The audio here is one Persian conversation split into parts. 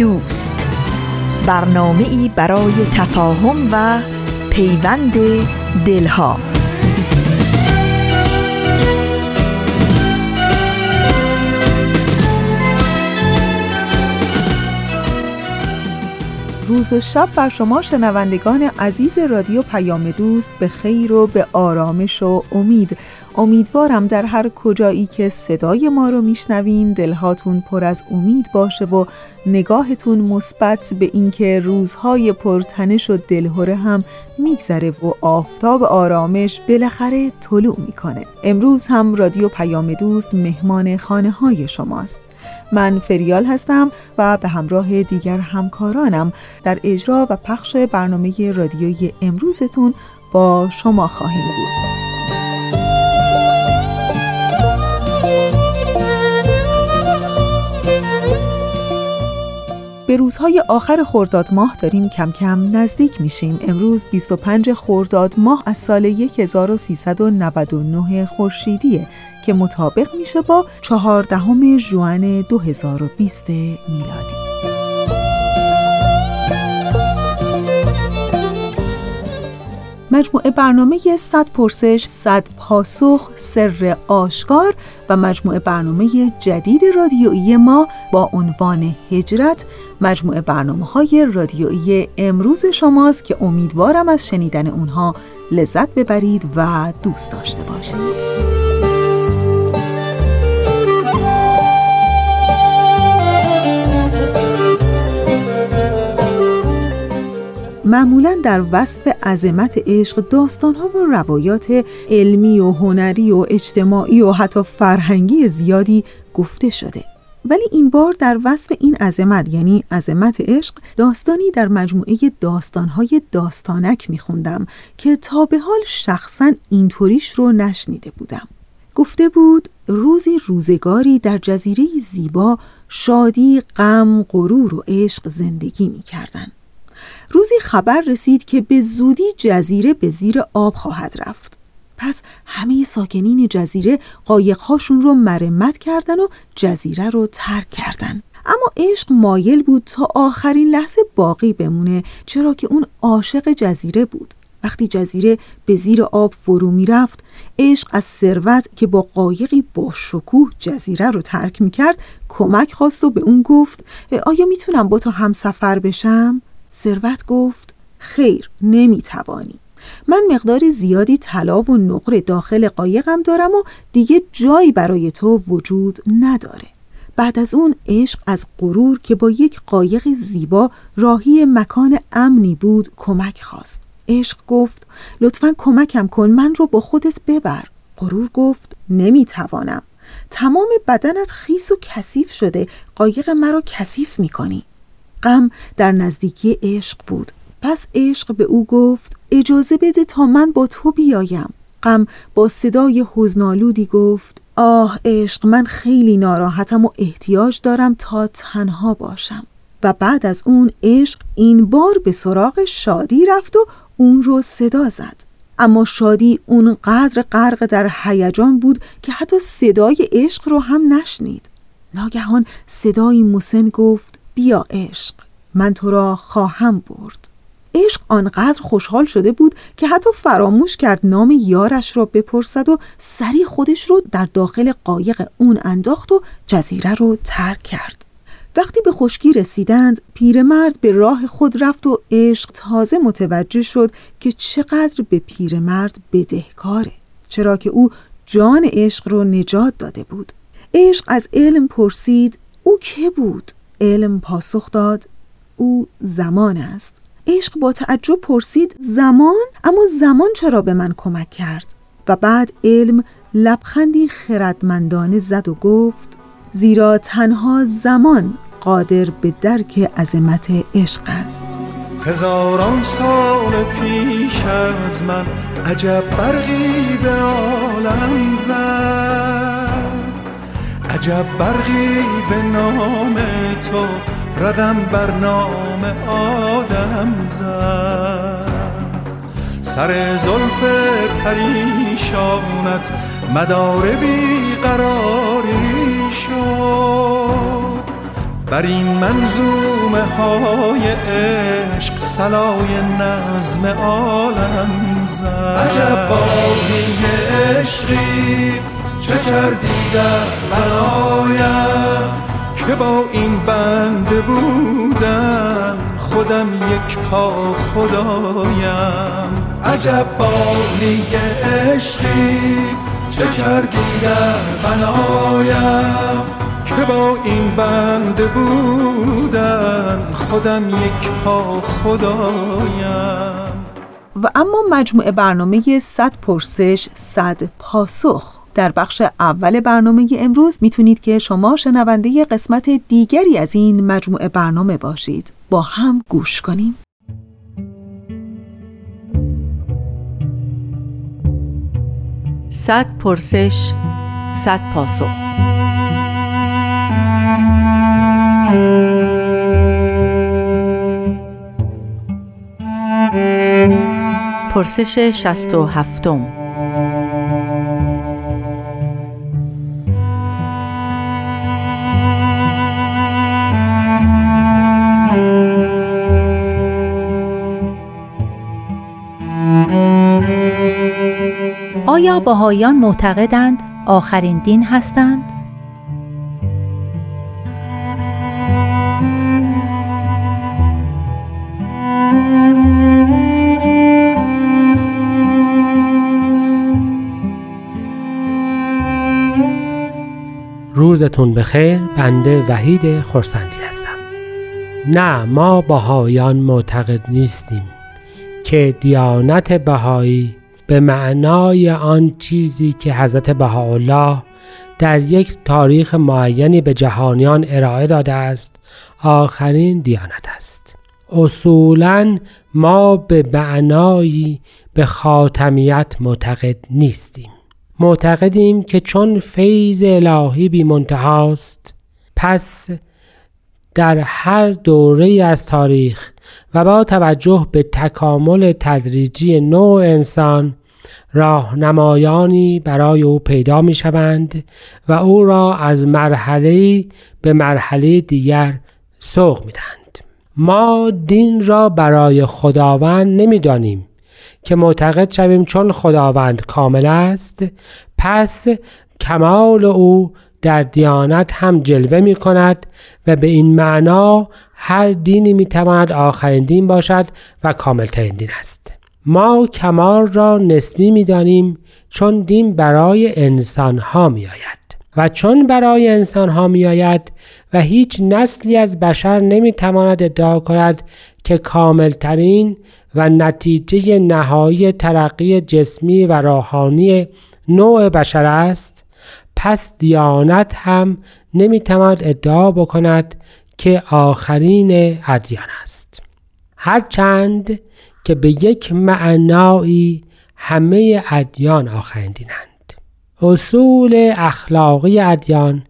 دوست. برنامه ای برای تفاهم و پیوند دلها. روز و شب بر شما شنوندگان عزیز رادیو پیام دوست به خیر و به آرامش و امید. امیدوارم در هر کجایی که صدای ما رو میشنوین دلهاتون پر از امید باشه و نگاهتون مثبت به اینکه روزهای پرتنش و دلهوره هم میگذره و آفتاب آرامش بالاخره طلوع می‌کنه. امروز هم رادیو پیام دوست مهمان خانه های شماست. من فریال هستم و به همراه دیگر همکارانم در اجرا و پخش برنامه رادیویی امروزتون با شما خواهیم بود. به روزهای آخر خرداد ماه داریم کم کم نزدیک میشیم. امروز 25 خرداد ماه از سال 1399 خورشیدیه که مطابق میشه با 14 ژوئن 2020 میلادی. مجموعه برنامه 100 پرسش 100 پاسخ سر آشکار و مجموعه برنامه جدید رادیویی ما با عنوان هجرت. مجموعه برنامه های رادیویی امروز شماست که امیدوارم از شنیدن اونها لذت ببرید و دوست داشته باشید. معمولا در وصف عظمت عشق داستانها و روایات علمی و هنری و اجتماعی و حتی فرهنگی زیادی گفته شده ولی این بار در وصف این عظمت یعنی عظمت عشق داستانی در مجموعه داستانهای داستانک میخوندم که تا به حال شخصا اینطوریش رو نشنیده بودم گفته بود روزی روزگاری در جزیره زیبا شادی، غم، غرور و عشق زندگی می‌کردند. روزی خبر رسید که به زودی جزیره به زیر آب خواهد رفت. پس همه ساکنین جزیره قایقهاشون رو مرمت کردن و جزیره رو ترک کردن. اما عشق مایل بود تا آخرین لحظه باقی بمونه چرا که اون عاشق جزیره بود. وقتی جزیره به زیر آب فرو می رفت عشق از ثروت که با قایقی با شکوه جزیره رو ترک می کرد کمک خواست و به اون گفت آیا می‌تونم با تو هم سفر بشم؟ ثروت گفت خیر نمی‌توانی. من مقدار زیادی طلا و نقره داخل قایقم دارم و دیگه جایی برای تو وجود نداره. بعد از اون عشق از غرور که با یک قایق زیبا راهی مکان امنی بود کمک خواست. عشق گفت لطفا کمکم کن من رو با خودت ببر. غرور گفت نمی‌توانم. تمام بدنت خیس و کثیف شده قایق مرا کثیف می‌کنی. غم در نزدیکی عشق بود. پس عشق به او گفت اجازه بده تا من با تو بیایم. غم با صدای حزنالودی گفت آه عشق من خیلی ناراحتم و احتیاج دارم تا تنها باشم. و بعد از اون عشق این بار به سراغ شادی رفت و اون رو صدا زد. اما شادی اونقدر غرق در هیجان بود که حتی صدای عشق رو هم نشنید. ناگهان صدایی مسن گفت بیا عشق؟ من تو را خواهم برد. عشق آنقدر خوشحال شده بود که حتی فراموش کرد نام یارش را بپرسد و سری خودش رو در داخل قایق اون انداخت و جزیره رو ترک کرد. وقتی به خشکی رسیدند پیرمرد به راه خود رفت و عشق تازه متوجه شد که چقدر به پیرمرد بدهکاره چرا که او جان عشق رو نجات داده بود. عشق از علم پرسید او که بود؟ علم پاسخ داد او زمان است. عشق با تعجب پرسید زمان؟ اما زمان چرا به من کمک کرد؟ و بعد علم لبخندی خردمندانه زد و گفت زیرا تنها زمان قادر به درک عظمت عشق است. هزاران سال پیش از من عجب برقی به عالم زد. عجب برقی به نام تو رقم بر نام آدم زد. سر زلف پریشانت مدار قراری شد. بر این منظومه های عشق سلای نظم عالم زد. عجب باری عشقی چه کردی در بنایم که با این بنده بودن خودم یک پا خدایم. عجب باری عشقی چه کردی در بنایم؟ که با این بنده بودن خودم یک پا خدایم. و اما مجموعه برنامه 100 پرسش 100 پاسخ. در بخش اول برنامه امروز می‌تونید که شما شنونده قسمت دیگری از این مجموعه برنامه باشید. با هم گوش کنیم. صد پرسش صد پاسخ. پرسش شست و هفتم. باهایان معتقدند آخرین دین هستند؟ روزتون بخیر بنده وحید خورسندی هستم نه ما بهایان معتقد نیستیم که دیانت بهایی به معنای آن چیزی که حضرت بهاءالله در یک تاریخ معینی به جهانیان ارائه داده است آخرین دیانت است. اصولا ما به معنایی به خاتمیت معتقد نیستیم. معتقدیم که چون فیض الهی بی منتهاست پس در هر دوره از تاریخ و با توجه به تکامل تدریجی نوع انسان راهنمایانی برای او پیدا می شوند و او را از مرحله به مرحله دیگر سوق می دهند. ما دین را برای خداوند نمی دانیم که معتقد شویم چون خداوند کامل است پس کمال او در دیانت هم جلوه می کند و به این معنا هر دینی می تواند آخرین دین باشد و کاملترین دین است ما کمال را نسبی می دانیم چون دین برای انسان ها می آید و چون برای انسان ها می آید و هیچ نسلی از بشر نمی تواند ادعا کند که کاملترین و نتیجه نهایی ترقی جسمی و روحانی نوع بشر است پس دیانت هم نمی‌تواند ادعا بکند که آخرین ادیان است. هرچند که به یک معنایی همه ادیان آخرین دینند اصول اخلاقی ادیان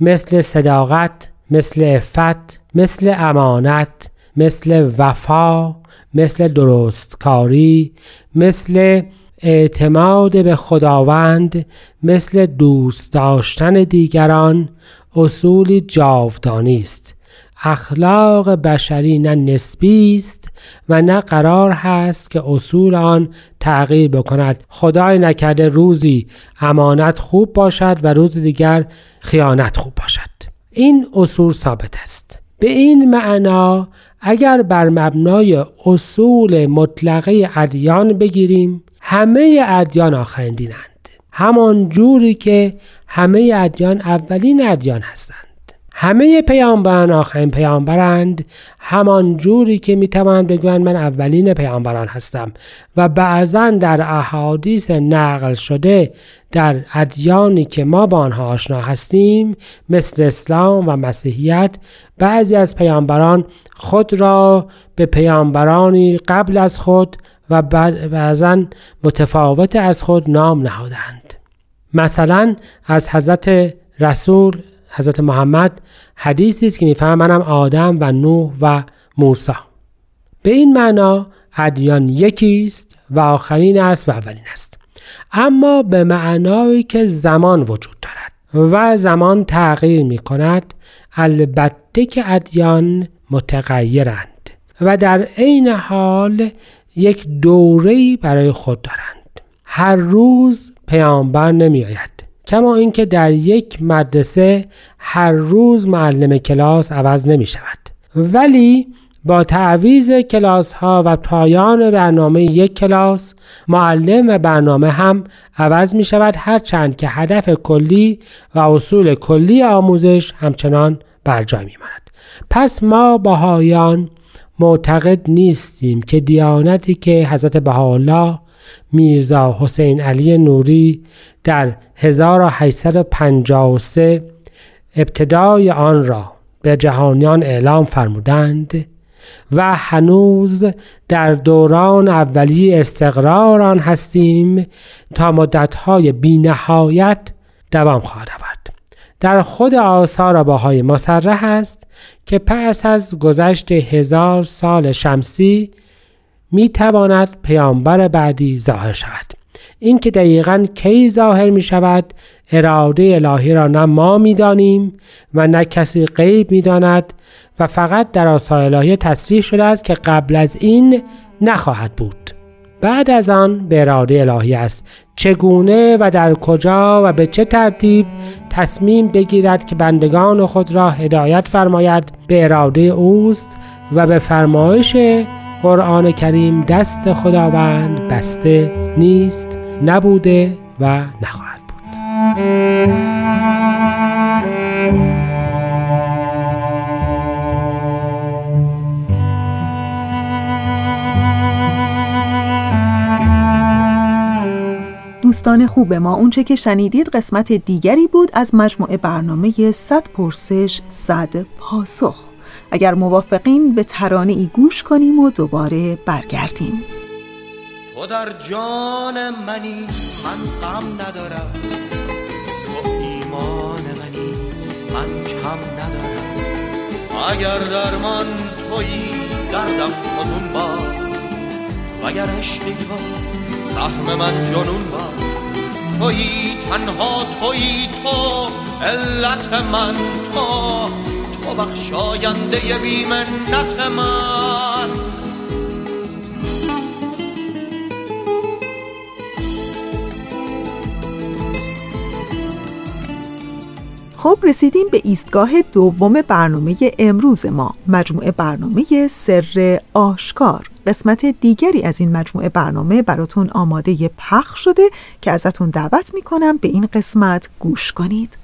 مثل صداقت مثل عفت مثل امانت مثل وفا مثل درستکاری مثل اعتماد به خداوند مثل دوست داشتن دیگران اصولی جاودانی است. اخلاق بشری نه نسبی است و نه قرار هست که اصول آن تغییر بکند. خدای نکرده روزی امانت خوب باشد و روز دیگر خیانت خوب باشد. این اصول ثابت است. به این معنا اگر بر مبنای اصول مطلقه ادیان بگیریم همه ادیان آخرین دینند. همان جوری که همه ادیان اولین ادیان هستند. همه پیامبران آخرین پیامبرند همان جوری که می‌توانند بگویند من اولین پیامبران هستم و بعضا در احادیث نقل شده در ادیانی که ما با آنها آشنا هستیم مثل اسلام و مسیحیت بعضی از پیامبران خود را به پیامبرانی قبل از خود و بعضا متفاوت از خود نام نهادند. مثلا از حضرت رسول حضرت محمد حدیثی است که میفهم منم آدم و نوح و موسی. به این معنا ادیان یکی است و آخرین است و اولین است. اما به معنایی که زمان وجود دارد و زمان تغییر می کند البته که ادیان متغیرند و در عین حال یک دوره برای خود دارند. هر روز پیامبر نمی آید کما اینکه در یک مدرسه هر روز معلم کلاس عوض نمی شود ولی با تعویز کلاس ها و پایان برنامه یک کلاس معلم و برنامه هم عوض می شود هرچند که هدف کلی و اصول کلی آموزش همچنان بر جای می ماند. پس ما بهایان معتقد نیستیم که دیانتی که حضرت بهاءالله میرزا حسین علی نوری در 1853 ابتدای آن را به جهانیان اعلام فرمودند و هنوز در دوران اولی استقرار آن هستیم تا مدتهای بینهایت دوام خواهد آورد. در خود آثار باهای مسرح است که پس از گذشت هزار سال شمسی می تواند پیامبر بعدی ظاهر شود. اینکه دقیقا کی ظاهر می شود اراده الهی را نه ما می دانیم و نه کسی غیب می داند و فقط در آثار الهی تصریح شده است که قبل از این نخواهد بود. بعد از آن به اراده الهی است. چگونه و در کجا و به چه ترتیب تصمیم بگیرد که بندگان خود را هدایت فرماید به اراده اوست و به فرمایش قرآن کریم دست خداوند بسته نیست نبوده و نخواهد بود. دوستان خوب ما اونچه که شنیدید قسمت دیگری بود از مجموعه برنامه 100 پرسش 100 پاسخ. اگر موافقین به ترانه ای گوش کنیم و دوباره برگردیم. تو در جان منی من غم ندارم. تو ایمان منی من کم ندارم. اگر درمان تویی دردم فزون با. اگر عشقی با سهم من جنون با. تویی تنها تویی تو علت من تو. تو بخشاینده بیمنت من. خب رسیدیم به ایستگاه دوم برنامه امروز ما مجموعه برنامه سر آشکار. قسمت دیگری از این مجموعه برنامه براتون آماده پخش شده که ازتون دعوت می‌کنم به این قسمت گوش کنید.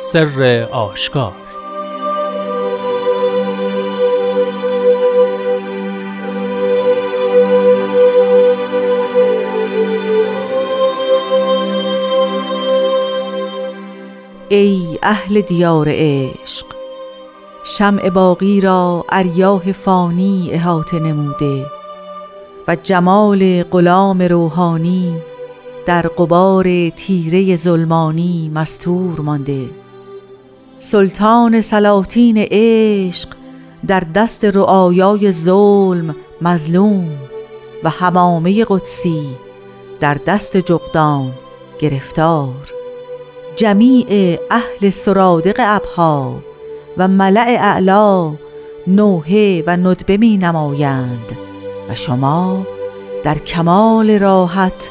سر آشکار. ای اهل دیار عشق شمع باقی را اریاه فانی احاطه نموده و جمال غلام روحانی در قبار تیره ظلمانی مستور مانده. سلطان سلاطین عشق در دست رعایای ظلم مظلوم و همامه قدسی در دست جغدان گرفتار. جمیع اهل سرادق ابها و ملع اعلا نوحه و ندبه می نمایند و شما در کمال راحت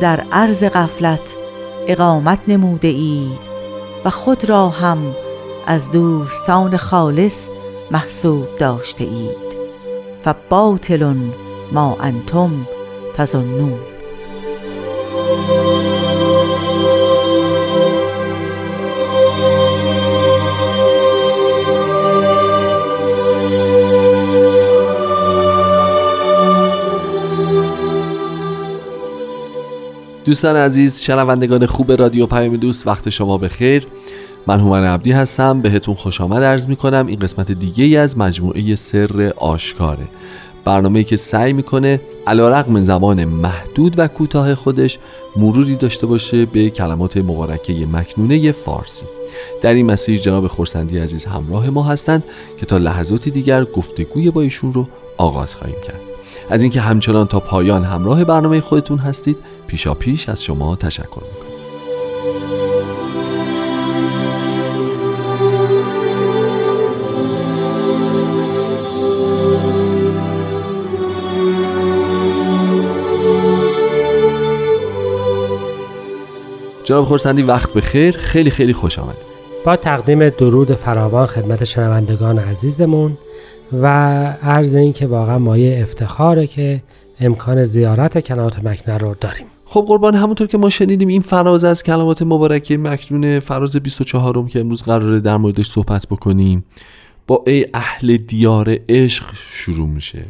در عرض غفلت اقامت نموده اید. و خود را هم از دوستان خالص محسوب داشته اید و باطل ما انتم تظنون. دوستان عزیز شنوندگان خوب رادیو پیام دوست وقت شما بخیر. من هومن عبدی هستم. بهتون خوش آمد. عرض می کنم این قسمت دیگه ای از مجموعه سر آشکاره. برنامه‌ای که سعی می‌کنه علیرغم زبان محدود و کوتاه خودش مروری داشته باشه به کلمات مبارکه مکنونه فارسی. در این مسیر جناب خورسندی عزیز همراه ما هستند که تا لحظاتی دیگر گفتگوی با ایشون رو آغاز خواهیم کرد. از اینکه همچنان تا پایان همراه برنامه خودتون هستید پیشا پیش از شما تشکر می‌کنم. جناب خورسندی وقت به خیر. خیلی خیلی خوش آمد با تقدیم درود فراوان خدمت شنوندگان عزیزمون. و عرض این که واقعا مایه افتخاره که امکان زیارت کلمات مکنه رو داریم. خب قربان همونطور که ما شنیدیم این فراز از کلمات مبارکه مکنون فراز 24 م که امروز قراره در موردش صحبت بکنیم. با ای اهل دیار عشق شروع میشه.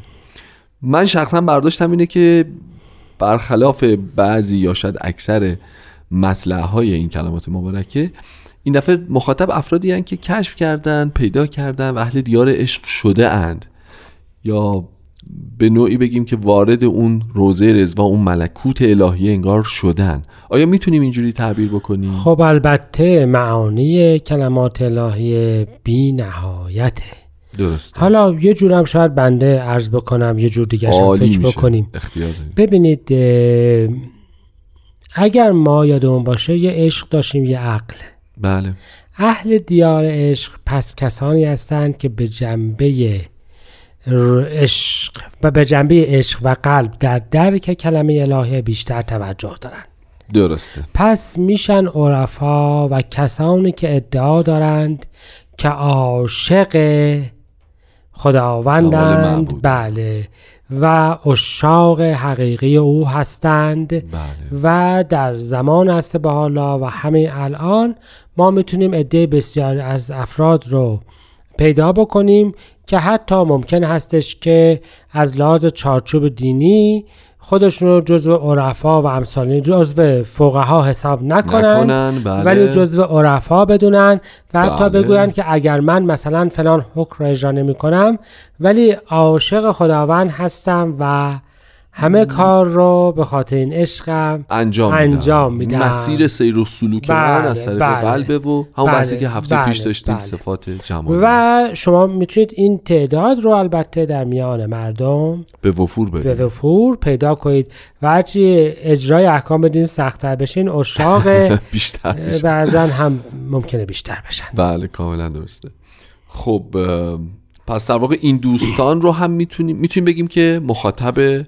من شخصا برداشتم اینه که برخلاف بعضی یا شاید اکثر مطلع های این کلمات مبارکه این دفعه مخاطب افرادی هن که کشف کردن پیدا کردن و اهل دیار عشق شده اند یا به نوعی بگیم که وارد اون روزه رزوا اون ملکوت الهی انگار شدن آیا می‌تونیم اینجوری تعبیر بکنیم؟ خب البته معانی کلمات الهی بی نهایته درسته حالا یه جورم شاید بنده عرض بکنم یه جور دیگه فکر. بکنیم. ببینید اگر ما یادمون باشه یه عشق داشتیم یه عقل بله. اهل دیار عشق پس کسانی هستند که به جنبه عشق و به جنبه عشق و قلب در درک کلمه الهی بیشتر توجه دارند. درسته. پس میشن عرفا و کسانی که ادعا دارند که عاشق خداوندند. بله. و اشاق حقیقی او هستند. بله. و در زمان است به حالا و همه الان ما می‌تونیم عده بسیار از افراد رو پیدا بکنیم که حتی ممکن هستش که از لحاظ چارچوب دینی خودشون رو جزو عرفا و امثال جزو فقها حساب نکنن, نکنن بله ولی جزو عرفا بدونن و حتی بله. بگویند که اگر من مثلا فلان حکم را اجرا نمی کنم ولی عاشق خداوند هستم و همه کار رو به خاطر این عشقم انجام انجام میدم. مسیر سیر و سلوک من بله، از طریق بله. قلبه و همون بله، بحثی که هفته بله، پیش داشتیم بله. صفات جمالی و شما می‌تونید این تعداد رو البته در میان مردم به وفور به بریم وفور پیدا کنید و هرچی اجرای احکام دین سختتر بشین اشاق بیشتر. بعضا هم ممکنه بیشتر بشن بله کاملا درسته خب پس در واقع این دوستان رو هم می‌تونیم می‌تونیم بگیم که مخاطب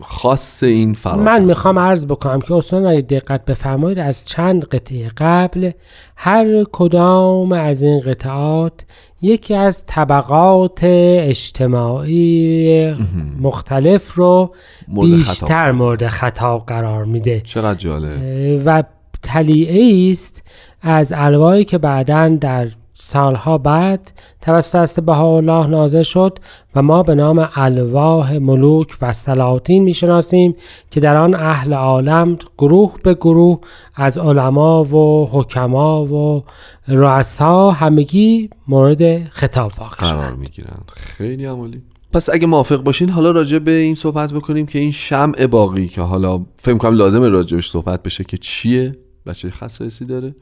خاص این فراز من. می‌خوام عرض بکنم که اصلا اگه دقت بفرمایید از چند قطعه قبل هر کدام از این قطعات یکی از طبقات اجتماعی مختلف رو. بیشتر مورد خطاب قرار میده چقدر جالب و تلیعه است از الوایی که بعدا در سالها بعد توسط است بهاءالله نازل شد و ما به نام الواح ملوک و سلاطین می‌شناسیم که در آن اهل عالم گروه به گروه از علما و حکما و رؤسا همگی مورد خطاب واقع قرار می‌گیرن خیلی عمالی. پس اگه موافق باشین حالا راجع به این صحبت بکنیم که این شمع باقی که حالا فکر کنم لازمه راجعش صحبت بشه که چیه و چه خصایصی داره.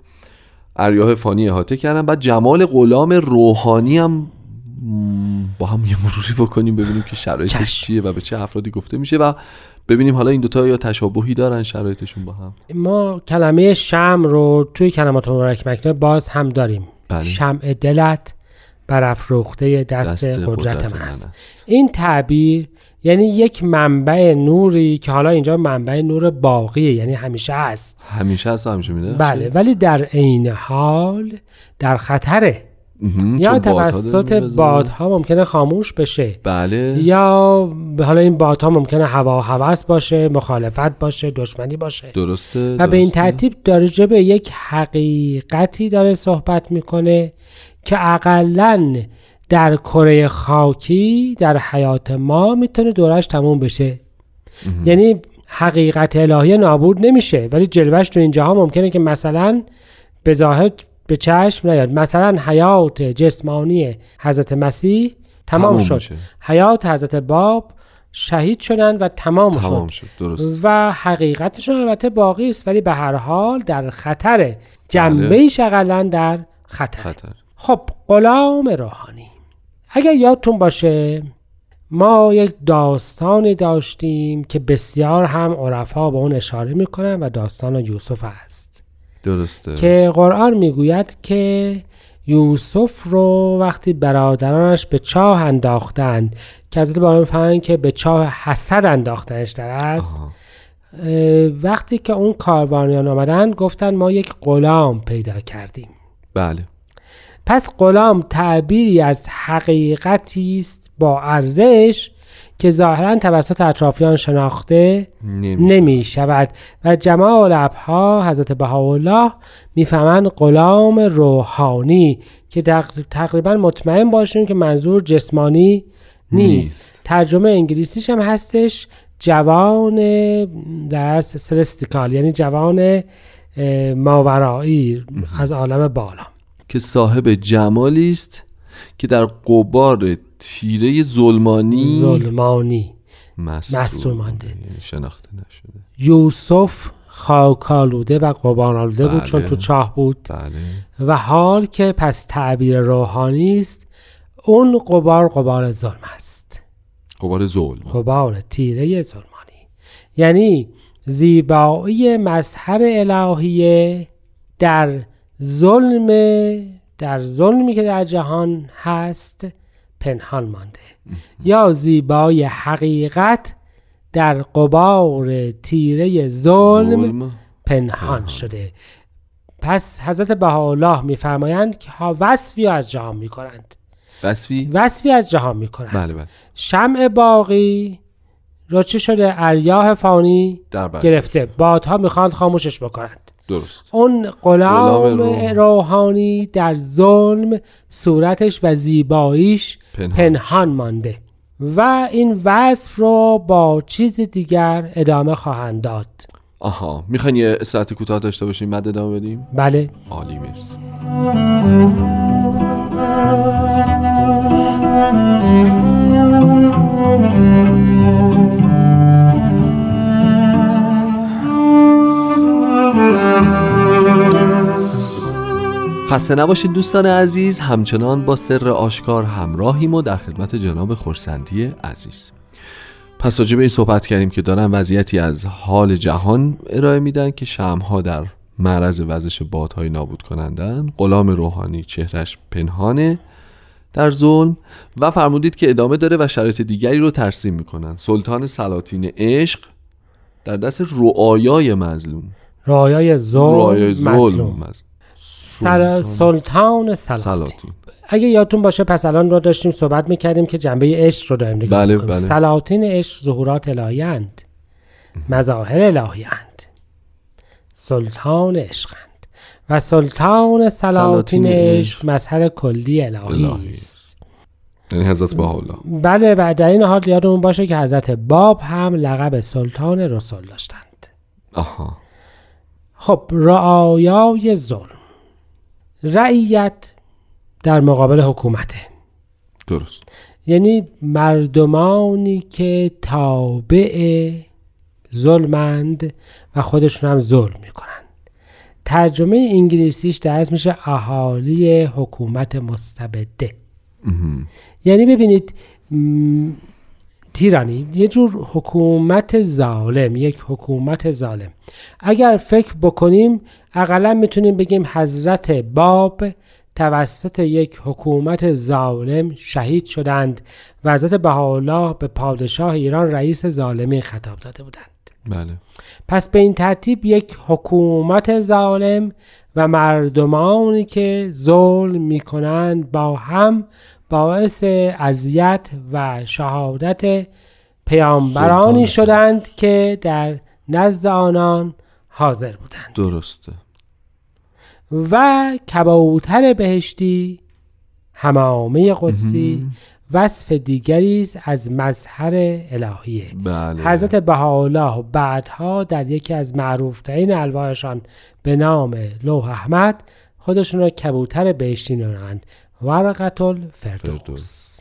اریاه فانی احاطه کردن. بعد جمال غلام روحانی هم با هم یه مروری بکنیم ببینیم که شرایطش. چیه و به چه افرادی گفته میشه و ببینیم حالا این دوتا یا تشابهی دارن شرایطشون با هم. ما کلمه شم رو توی کلمات مبارک مکنه باز هم داریم. بله. شمع دلت برافروخته دست, دست قدرت, من است. این تعبیر یعنی یک منبع نوری که حالا اینجا منبع نور باقیه یعنی همیشه است همیشه هست همیشه میده بله ولی در عین حال در خطره. یا توسط. بادها ممکنه خاموش بشه بله یا حالا این بادها ممکنه هوا و هوس باشه مخالفت باشه دشمنی باشه درسته و به این. ترتیب داره به یک حقیقتی داره صحبت می‌کنه که اقلا در کره خاکی در حیات ما می‌تونه دورش تموم بشه. یعنی حقیقت الهی نابود نمیشه. ولی جلوش تو اینجاها ممکنه که مثلا به ظاهر به چشم نیاد. مثلا حیات جسمانی حضرت مسیح تمام, تمام شد. میشه. حیات حضرت باب شهید شدن و تمام, تمام شد. شد. درست. و حقیقتشون البته باقی است. ولی به هر حال در خطر بله. جنبه اقلا در خطر. خطر. خب غلام روحانی. اگر یادتون باشه ما یک داستانی داشتیم که بسیار هم عرفا به اون اشاره می‌کنن و داستان یوسف است. درسته. که قرآن می‌گوید که یوسف رو وقتی برادرانش به چاه انداختند که حضرت باران می‌فهمن که به چاه حسد انداختنش در است وقتی که اون کاروانیان آمدن گفتن ما یک غلام پیدا کردیم. بله. پس غلام تعبیری از حقیقتی است با ارزش که ظاهرا توسط اطرافیان شناخته نمی شود و جمال ابها حضرت بهاءالله می‌فهمند غلام روحانی که تق- تقریبا مطمئن باشیم که منظور جسمانی نیست, نیست. ترجمه انگلیسیش هم هستش جوان در سلستیکال یعنی جوان ماورایی از عالم بالا. که صاحب جمالی است که در قبار تیره ظلمانی ظلمانی مستور مانده. یعنی شناخته نشده. یوسف خاکالوده و قبار آلوده بود بله. چون تو چاه بود. بله. و حال که پس تعبیر روحانی است اون قبار قبار ظلم است. قبار ظلم. قبار تیره ظلمانی. یعنی زیبایی مظهر الهیه در ظلم در ظلمی که در جهان هست پنهان مانده. یا زیبایی حقیقت در قبار تیره ظلم پنهان شده. پس حضرت بهاءالله میفرمایند که ها وصفی از جهان می‌کنند. وصفی؟ وصفی از جهان می‌کنند. بله بله. شمع باقی را چه شده؟ اریاه فانی بر گرفته. بادها می‌خواند خاموشش بکنند. درست. اون غلام غلام روح. روحانی در ظلم صورتش و زیباییش پنهان. پنهان مانده و این وصف رو با چیز دیگر ادامه خواهند داد. آها می‌خواین یه ساعت کوتاه داشته باشیم بعد ادامه بدیم؟ بله. عالی مرسی. خسته نباشید دوستان عزیز. همچنان با سر آشکار همراهیم و در خدمت جناب خورسندی عزیز. پس راجع به این صحبت کردیم که دارن وضعیتی از حال جهان ارائه میدن که شمها در معرض وزش بادهای نابود کنندن. غلام روحانی چهرش پنهانه در ظلم و فرمودید که ادامه داره و شرایط دیگری رو ترسیم می‌کنن. سلطان سلاطین عشق در دست رعایای مظلوم. رعایای ظلم مظلوم. سر سلطان. سلاطین اگه یادتون باشه پس الان رو داشتیم صحبت می‌کردیم که جنبه عشق رو داریم نگاه بله،. بله. سلاطین عشق ظهورات الهیند مظاهر الهیند سلطان عشقند و سلطان سلاطین عشق. مظهر کلی الهی است. یعنی حضرت بهاءالله. بله و در این حال یادمون باشه که حضرت باب هم لقب سلطان رسول داشتند. آها. خب رعایای ظلم. رعیت در مقابل حکومته. درست. یعنی مردمانی که تابع ظلمند و خودشون هم ظلم می‌کنن. ترجمه انگلیسیش درست میشه اهالی حکومت مستبده. یعنی ببینید تیرانی یه جور حکومت ظالم یک حکومت ظالم. اگر فکر بکنیم اقلا می‌تونیم بگیم حضرت باب توسط یک حکومت ظالم شهید شدند و حضرت بهاءالله به پادشاه ایران رئیس ظالمی خطاب داده بودند. بله. پس به این ترتیب یک حکومت ظالم و مردمانی که ظلم می کنند با هم باعث اذیت و شهادت پیامبرانی. شدند که در نزد آنان حاضر بودند. درسته. و کبوتر بهشتی همامه قدسی وصف دیگری است از مظهر الهیه. بله. حضرت بهاءالله بعدها در یکی از معروفترین الواحشان به نام لوح احمد خودشون را کبوتر بهشتی نامند ورقت الفردوس فردوس.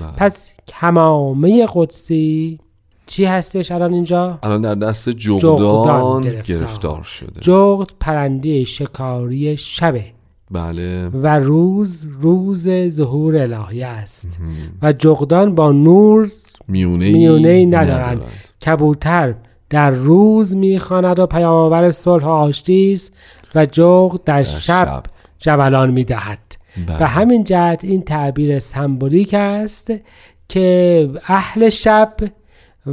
بله. پس همامه قدسی چی هستش الان اینجا؟ الان در دست جغدان جغدان گرفتار. گرفتار شده جغد پرنده شکاری شبه بله و روز روز ظهور الهی است و جغدان با نور میونه میونه ندارند کبوتر در روز می‌خواند و پیامآور صلح و آشتی است و جغد در شب شب. جولان می‌دهد بله. به همین جهت این تعبیر سمبولیک است که اهل شب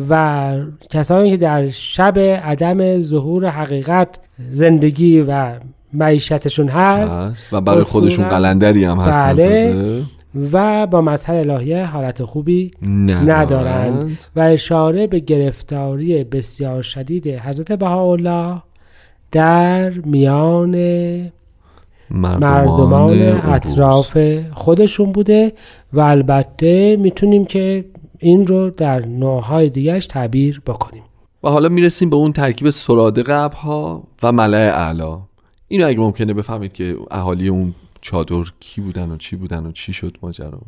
و کسانی که در شب عدم ظهور حقیقت زندگی و معیشتشون هست هست و برای خودشون قلندری هم هستن بله. و با مظهر الهیه حالت خوبی ندارند ندارند و اشاره به گرفتاری بسیار شدید حضرت بهاءالله در میان مردمان عروس. اطراف خودشون بوده و البته می‌تونیم که این رو در نوعهای دیگرش تعبیر بکنیم. و حالا می‌رسیم به اون ترکیب سراده قبها و ملع اعلا. اینو اگه ممکنه بفهمید که اهالی اون چادر کی بودن و چی بودن و چی شد ماجرا.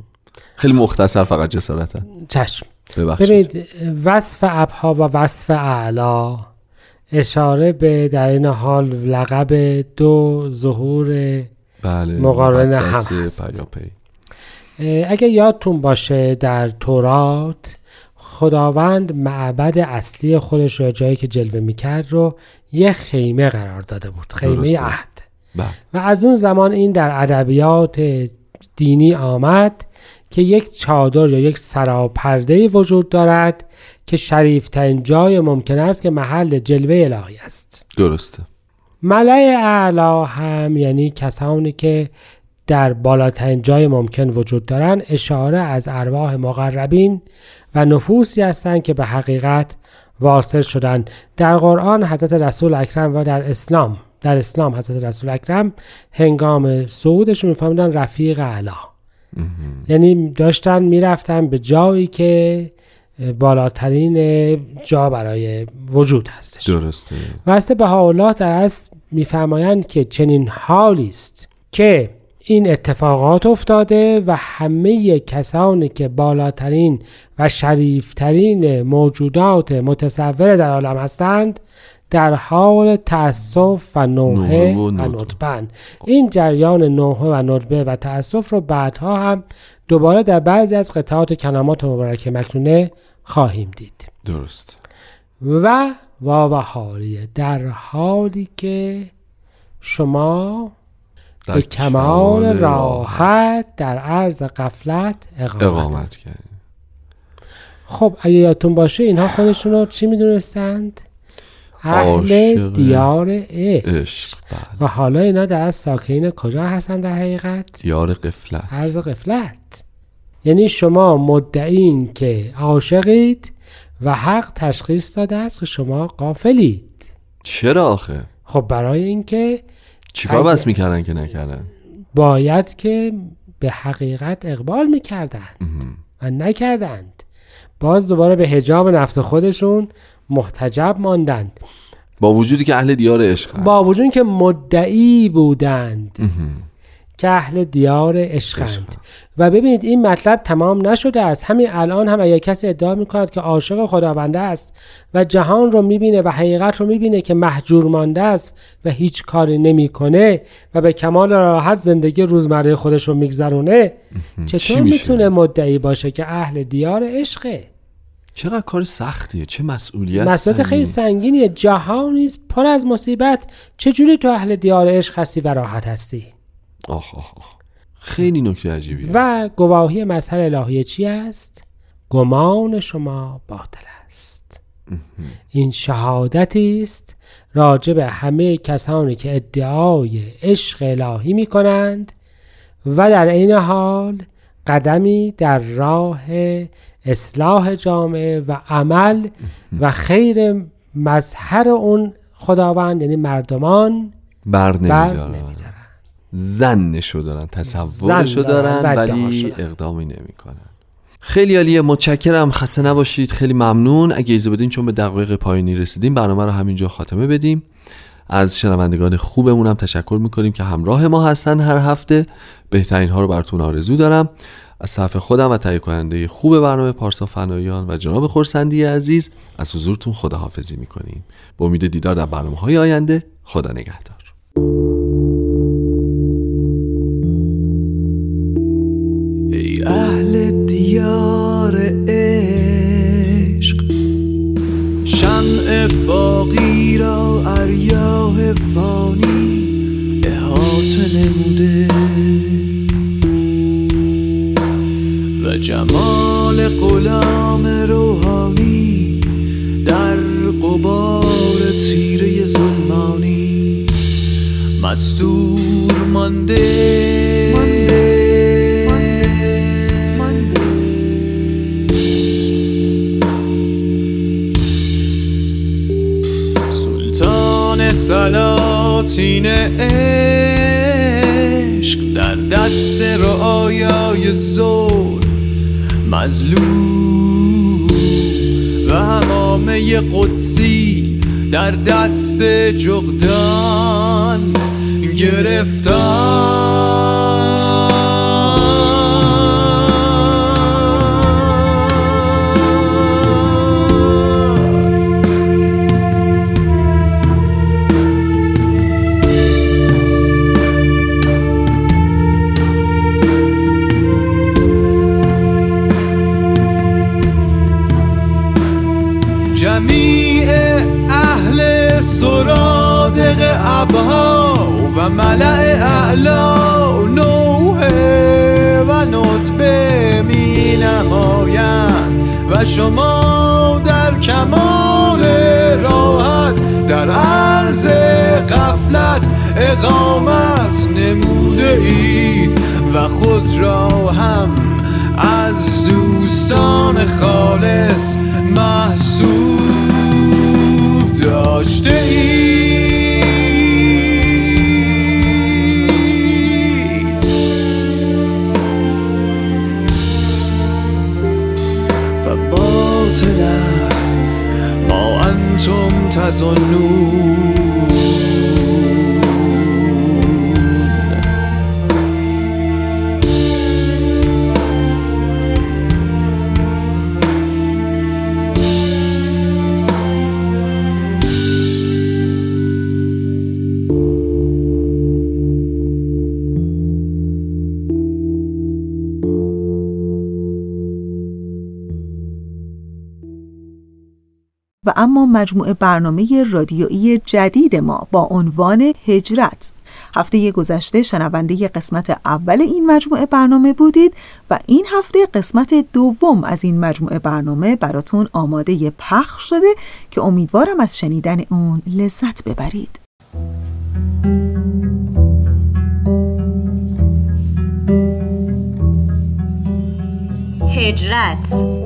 خیلی مختصر فقط جسارتا. چشم. ببخشید. ببینید وصف ابها و وصف اعلا اشاره به در این حال لقب دو ظهور بله مقارن هم هست. اگه یادتون باشه در تورات خداوند معبد اصلی خودش رو جایی که جلوه می‌کرد رو یه خیمه قرار داده بود خیمه. عهد بله و از اون زمان این در ادبیات دینی آمد که یک چادر یا یک سراپرده وجود دارد که شریفترین جای ممکن است که محل جلوه الهی است. درسته. ملع اعلا هم یعنی کسانی که در بالاترین جای ممکن وجود دارند اشاره از ارواح مقربین و نفوسی هستند که به حقیقت واصل شدند. در قرآن حضرت رسول اکرم و در اسلام در اسلام حضرت رسول اکرم هنگام صعودشون میفهمیدن رفیق اعلا یعنی داشتن می‌رفتن به جایی که بالاترین جا برای وجود هستش. درسته. و حضرت بهاءالله در اصل میفرمایند که چنین حالی است که این اتفاقات افتاده و همه کسانی که بالاترین و شریفترین موجودات متصور در عالم هستند در حال تأسف و نوحه و. ندبن این جریان نوحه و ندبه و تأسف رو بعدها هم دوباره در بعضی از قطعات کلمات مبارکه مکنونه خواهیم دید درست و واو حالیه در حالی که شما در به کمال کمال راحت در عرض قفلت اقامت, اقامت کرد خب اگه یادتون باشه اینها خودشون رو چی می‌دونستند؟ اهل دیار عشق. بله. و حالا اینا در از ساکین کجا هستن در حقیقت؟ دیار قفلت عرض قفلت یعنی شما مدعین که عاشقید و حق تشخیص داده است که شما قافلید چرا آخه؟ خب برای اینکه چیکار بس می‌کردن که نکردن؟ باید که به حقیقت اقبال می‌کردند و نکردند. باز دوباره به هجاب نفس خودشون محتجب ماندند. با وجودی که اهل دیار عشق. با وجود که مدعی بودند. که اهل دیار عشقند. و ببینید این مطلب تمام نشده است. همین الان هم اگر کسی ادعا می‌کند که عاشق خداونده است و جهان رو می‌بینه و حقیقت رو می‌بینه که محجور مانده است و هیچ کاری نمی‌کنه و به کمال راحت زندگی روزمره خودش رو میگذرونه چطور؟ می‌تونه مدعی باشه که اهل دیار عشقه؟ چقدر کار سختیه چه مسئولیت مسئله خیلی سنگینی. سنگینیه. جهانی است پر از مصیبت. چجوری تو اهل دیار عشق هستی و راحت هستی؟ آخ آخ آخ خیلی نکته عجیبیه. و گواهی مظهر الهی چی است؟ گمان شما باطل است. این شهادتی است راجع به همه کسانی که ادعای عشق الهی می کنند و در عین حال قدمی در راه اصلاح جامعه و عمل و خیر مظهر اون خداوند یعنی مردمان بر نمیدارن. زنشو دارن تصورشو دارن دارن ولی. اقدامی نمی‌کنن. خیلی عالیه متشکرم. خسته نباشید. خیلی ممنون. اگه اجازه بدین چون به دقایق پایانی رسیدیم برنامه رو همینجا خاتمه بدیم. از شنوندگان خوبمون هم تشکر می‌کنیم که همراه ما هستن هر هفته. بهترین ها رو براتون آرزو دارم. از طرف خودم و تهیه کننده خوب برنامه پارسا فنایان و جناب خورسندی عزیز از حضورتون خداحافظی می‌کنیم. با امید دیدار در برنامه های آینده خدا نگهدار. ای اهل دیار باقی را اریاه فانی احاطه نموده. و جمال غلام روحانی در قبار تیره ظلمانی مستور مانده سلاطین عشق در دست رعایای ظلم مظلوم و همامه قدسی در دست جغدان گرفتار. ابها و ملع اعلا نوحه و نطبه می نمایند و شما در کمال راحت در عرض غفلت اقامت نموده اید و خود را هم از دوستان خالص محسوب داشته اید انتم تظنون مجموعه برنامه رادیویی جدید ما با عنوان هجرت. هفته گذشته شنونده قسمت اول این مجموعه برنامه بودید و این هفته قسمت دوم از این مجموعه برنامه براتون آماده پخش شده که امیدوارم از شنیدن اون لذت ببرید. هجرت.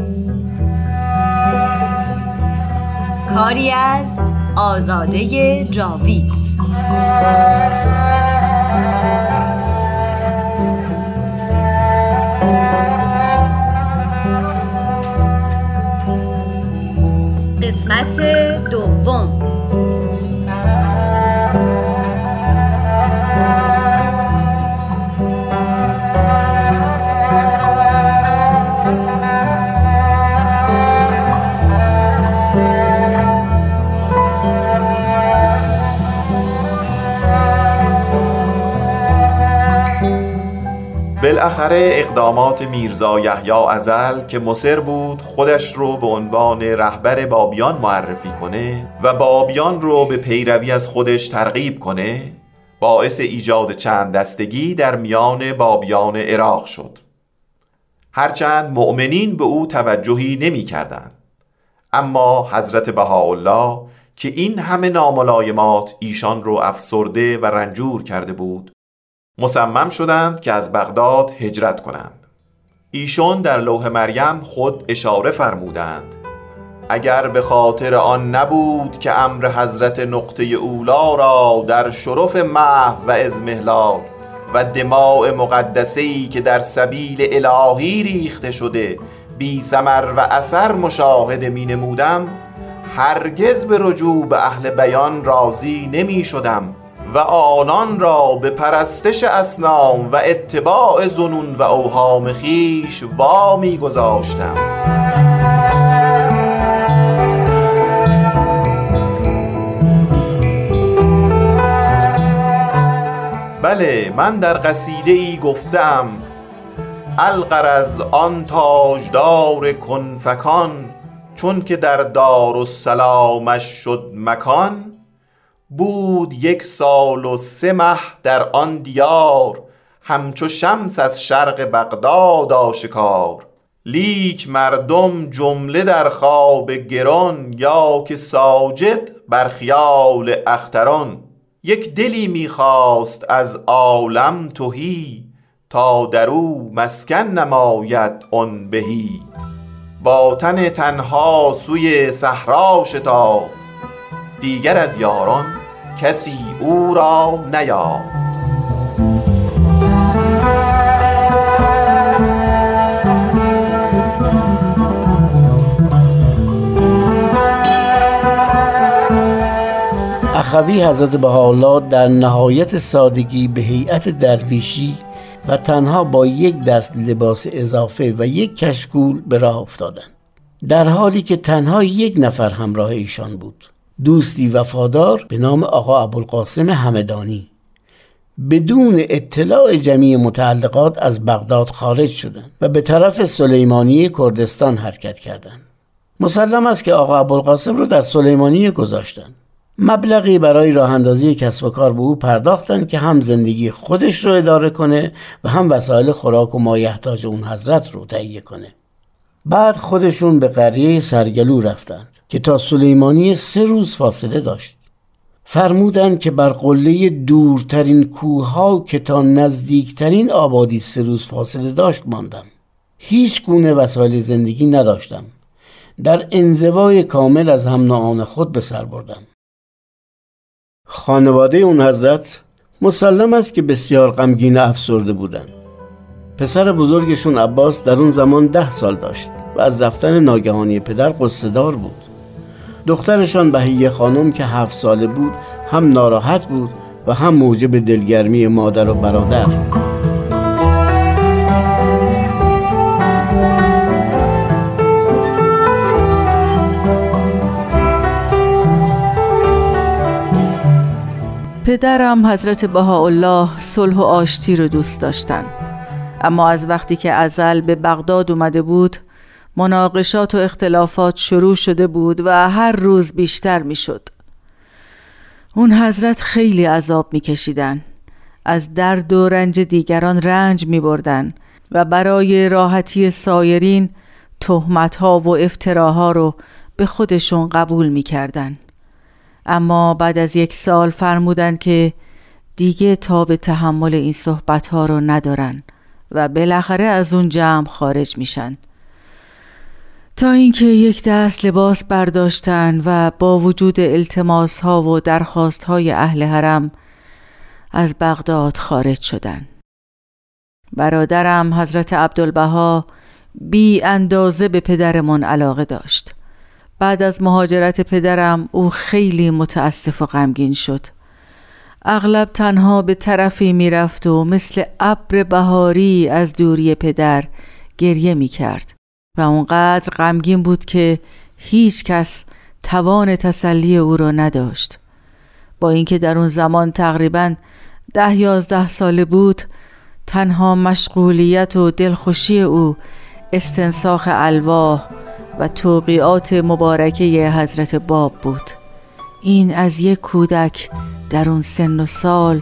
کاری از آزاده جاوید. قسمت دوم. بالاخره اقدامات میرزا یحیی ازل که مصر بود خودش رو به عنوان رهبر بابیان معرفی کنه و بابیان رو به پیروی از خودش ترغیب کنه باعث ایجاد چند دستگی در میان بابیان عراق شد هرچند مؤمنین به او توجهی نمی کردن. اما حضرت بهاءالله که این همه ناملایمات ایشان رو افسرده و رنجور کرده بود مصمم شدند که از بغداد هجرت کنند. ایشون در لوح مریم خود اشاره فرمودند. اگر به خاطر آن نبود که امر حضرت نقطه اولا را در شرف محو و ازمهلال و دماع مقدسهی که در سبیل الهی ریخته شده بی سمر و اثر مشاهده می نمودم هرگز به رجوع به اهل بیان راضی نمی شدم. و آنان را به پرستش اسنام و اتباع زنون و اوهام خیش وامی گذاشتم. بله من در قصیده ای گفتم القرز آن تاجدار کنفکان چون که در دار و سلامش شد مکان بود یک سال و سه مه در آن دیار همچو شمس از شرق بغداد آشکار. لیک مردم جمله در خواب گران یا که ساجد بر خیال اختران. یک دلی می‌خواست از عالم توهی تا در او مسکن نماید آن بهی. با تن تنها سوی صحرا شتاف دیگر از یاران کسی او را نیافت. اخوی حضرت بهاءالله در نهایت سادگی به هیئت درویشی و تنها با یک دست لباس اضافه و یک کشکول به راه افتادند. در حالی که تنها یک نفر همراه ایشان بود. دوستی وفادار به نام آقا ابوالقاسم همدانی. بدون اطلاع جمعی متعلقات از بغداد خارج شدند و به طرف سلیمانی کردستان حرکت کردند. مسلم است که آقا ابوالقاسم رو در سلیمانی گذاشتند. مبلغی برای راه اندازی کسب و کار به او پرداختند که هم زندگی خودش رو اداره کنه و هم وسایل خوراک و مایحتاج اون حضرت رو تهیه کنه. بعد خودشون به قریه سرگلو رفتند که تا سلیمانی سه روز فاصله داشت. فرمودند که بر قله دورترین کوه که تا نزدیکترین آبادی سه روز فاصله داشت ماندم. هیچ گونه وسایل زندگی نداشتم. در انزوای کامل از هم خود به سر بردم. خانواده اون حضرت مسلم است که بسیار غمگین افسرده بودند. پسر بزرگشون عباس در اون زمان ده سال داشت و از رفتن ناگهانی پدر قصدار بود. دخترشان بهیه خانم که هفت ساله بود هم ناراحت بود و هم موجب دلگرمی مادر و برادر. پدرم حضرت بهاءالله صلح و آشتی رو دوست داشتن. اما از وقتی که ازل به بغداد اومده بود مناقشات و اختلافات شروع شده بود و هر روز بیشتر می‌شد. اون حضرت خیلی عذاب میکشیدن از درد و رنج دیگران رنج می بردن و برای راحتی سایرین تهمت ها و افتراها رو به خودشون قبول می‌کردن. اما بعد از یک سال فرمودند که دیگه تا به تحمل این صحبت ها رو ندارن و بالاخره از اون جمع خارج میشن. تا اینکه یک دست لباس برداشتن و با وجود التماس ها و درخواست های اهل حرم از بغداد خارج شدن. برادرم حضرت عبدالبها بی اندازه به پدرمون علاقه داشت. بعد از مهاجرت پدرم او خیلی متاسف و غمگین شد. اغلب تنها به طرفی می‌رفت و مثل ابر بهاری از دوری پدر گریه می کرد و اونقدر غمگین بود که هیچ کس توان تسلی او را نداشت. با اینکه در اون زمان تقریبا ده یازده ساله بود تنها مشغولیت و دلخوشی او استنساخ الواح و توقیات مبارکه حضرت باب بود. این از یک کودک در اون سن و سال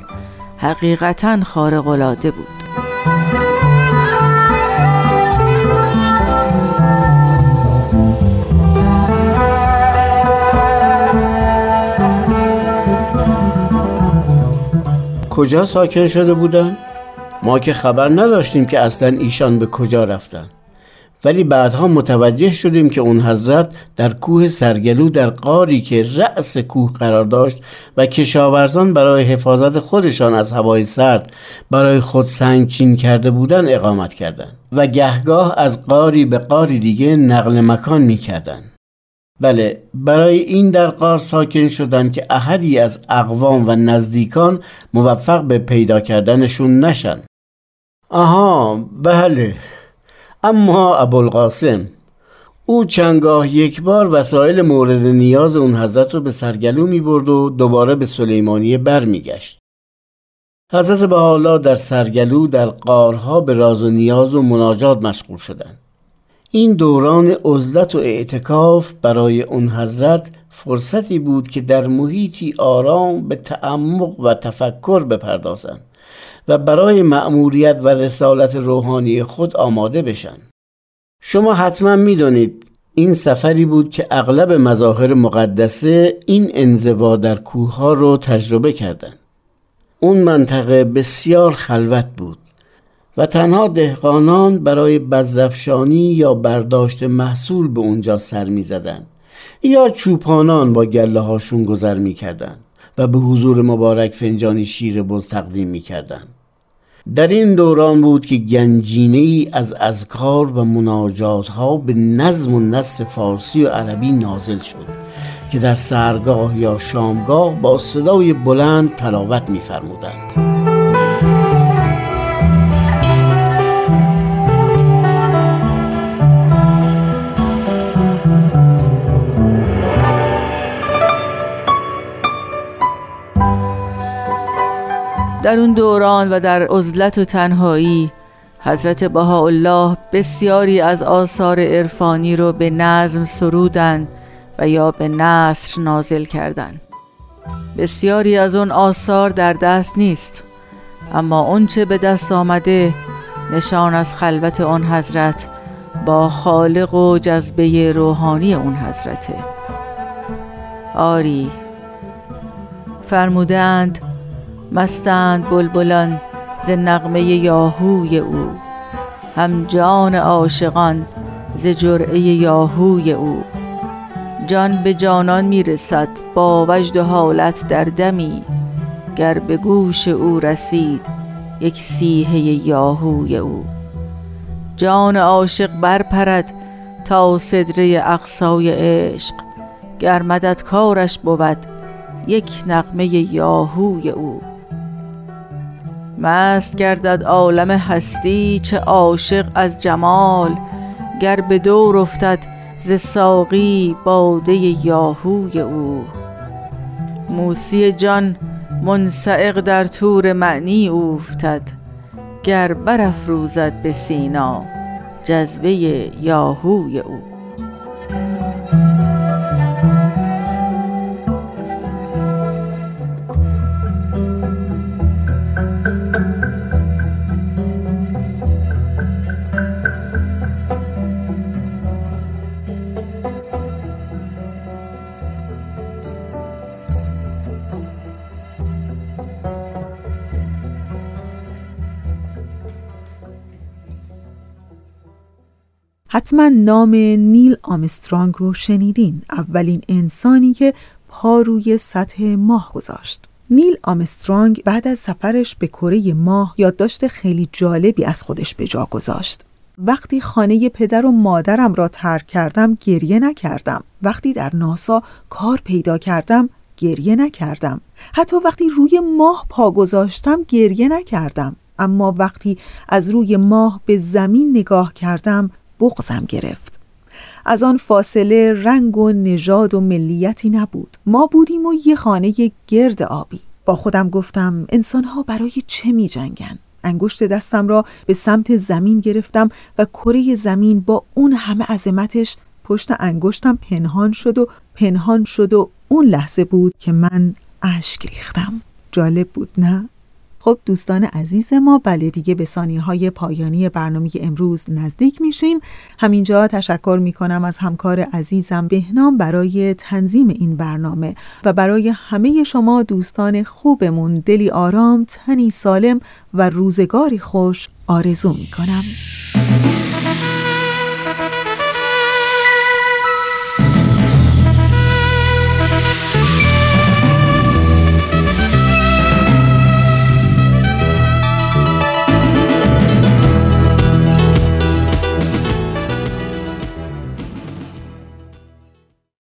حقیقتا خارق العاده بود کجا ساکن شده بودن؟ ما که خبر نداشتیم که اصلا ایشان به کجا رفتن ولی بعدها متوجه شدیم که اون حضرت در کوه سرگلو در قاری که رأس کوه قرار داشت و کشاورزان برای حفاظت خودشان از هوای سرد برای خود سنگچین کرده بودند اقامت کردند و گهگاه از قاری به قاری دیگه نقل مکان می کردن. بله برای این در قار ساکن شدن که احدی از اقوام و نزدیکان موفق به پیدا کردنشون نشن آها بله اما ابوالقاسم او چنگاه یک بار وسایل مورد نیاز اون حضرت رو به سرگلو می برد و دوباره به سلیمانیه بر می گشت. حضرت به حالا در سرگلو در قارها به راز و نیاز و مناجات مشغول شدند. این دوران عزلت و اعتکاف برای اون حضرت فرصتی بود که در محیطی آرام به تعمق و تفکر بپردازند. و برای مأموریت و رسالت روحانی خود آماده بشن شما حتما می‌دانید این سفری بود که اغلب مظاهر مقدسه این انزوا در کوه ها رو تجربه کردند. اون منطقه بسیار خلوت بود و تنها دهقانان برای بزرفشانی یا برداشت محصول به اونجا سر می زدن. یا چوپانان با گله هاشون گذر می کردن و به حضور مبارک فنجانی شیر بز تقدیم می کردن. در این دوران بود که گنجینه ای از اذکار و مناجات ها به نظم و نصر فارسی و عربی نازل شد که در سرگاه یا شامگاه با صدای بلند تلاوت می‌فرمودند. در اون دوران و در عزلت و تنهایی حضرت بهاءالله بسیاری از آثار عرفانی رو به نظم سرودند و یا به نصر نازل کردند. بسیاری از اون آثار در دست نیست اما اونچه به دست آمده نشان از خلوت آن حضرت با خالق و جذبه روحانی اون حضرته آری فرمودند مستند بلبلان ز نغمه یاهوی او. هم جان عاشقان ز جرعه یاهوی او. جان به جانان می‌رسد با وجد و حالت در دمی. گر به گوش او رسید یک سیه یاهوی او. جان عاشق برپرد تا صدره اقصای عشق. گر مدد کارش بود یک نغمه یاهوی او. مست گردد عالم هستی چه عاشق از جمال گر به دور افتد ز ساقی باده یاهوی او. موسی جان منسعق در تور معنی اوفتد گر برافروزد به سینا جذبه یاهوی او. حتما نام نیل آمسترانگ رو شنیدین اولین انسانی که پا روی سطح ماه گذاشت. نیل آمسترانگ بعد از سفرش به کره ماه یادداشت خیلی جالبی از خودش به جا گذاشت. وقتی خانه پدر و مادرم را ترک کردم گریه نکردم. وقتی در ناسا کار پیدا کردم گریه نکردم. حتی وقتی روی ماه پا گذاشتم گریه نکردم. اما وقتی از روی ماه به زمین نگاه کردم بغزم گرفت از آن فاصله رنگ و نژاد و ملیتی نبود ما بودیم و یه خانه گرد آبی با خودم گفتم انسانها برای چه می جنگن؟ انگشت دستم را به سمت زمین گرفتم و کره زمین با اون همه عظمتش پشت انگشتم پنهان شد و پنهان شد و اون لحظه بود که من اشک ریختم جالب بود نه؟ خب دوستان عزیز ما بله دیگه به ثانیه های پایانی برنامه امروز نزدیک میشیم. همینجا تشکر می‌کنم از همکار عزیزم بهنام برای تنظیم این برنامه و برای همه شما دوستان خوبمون. دلی آرام تنی سالم و روزگاری خوش آرزو می‌کنم.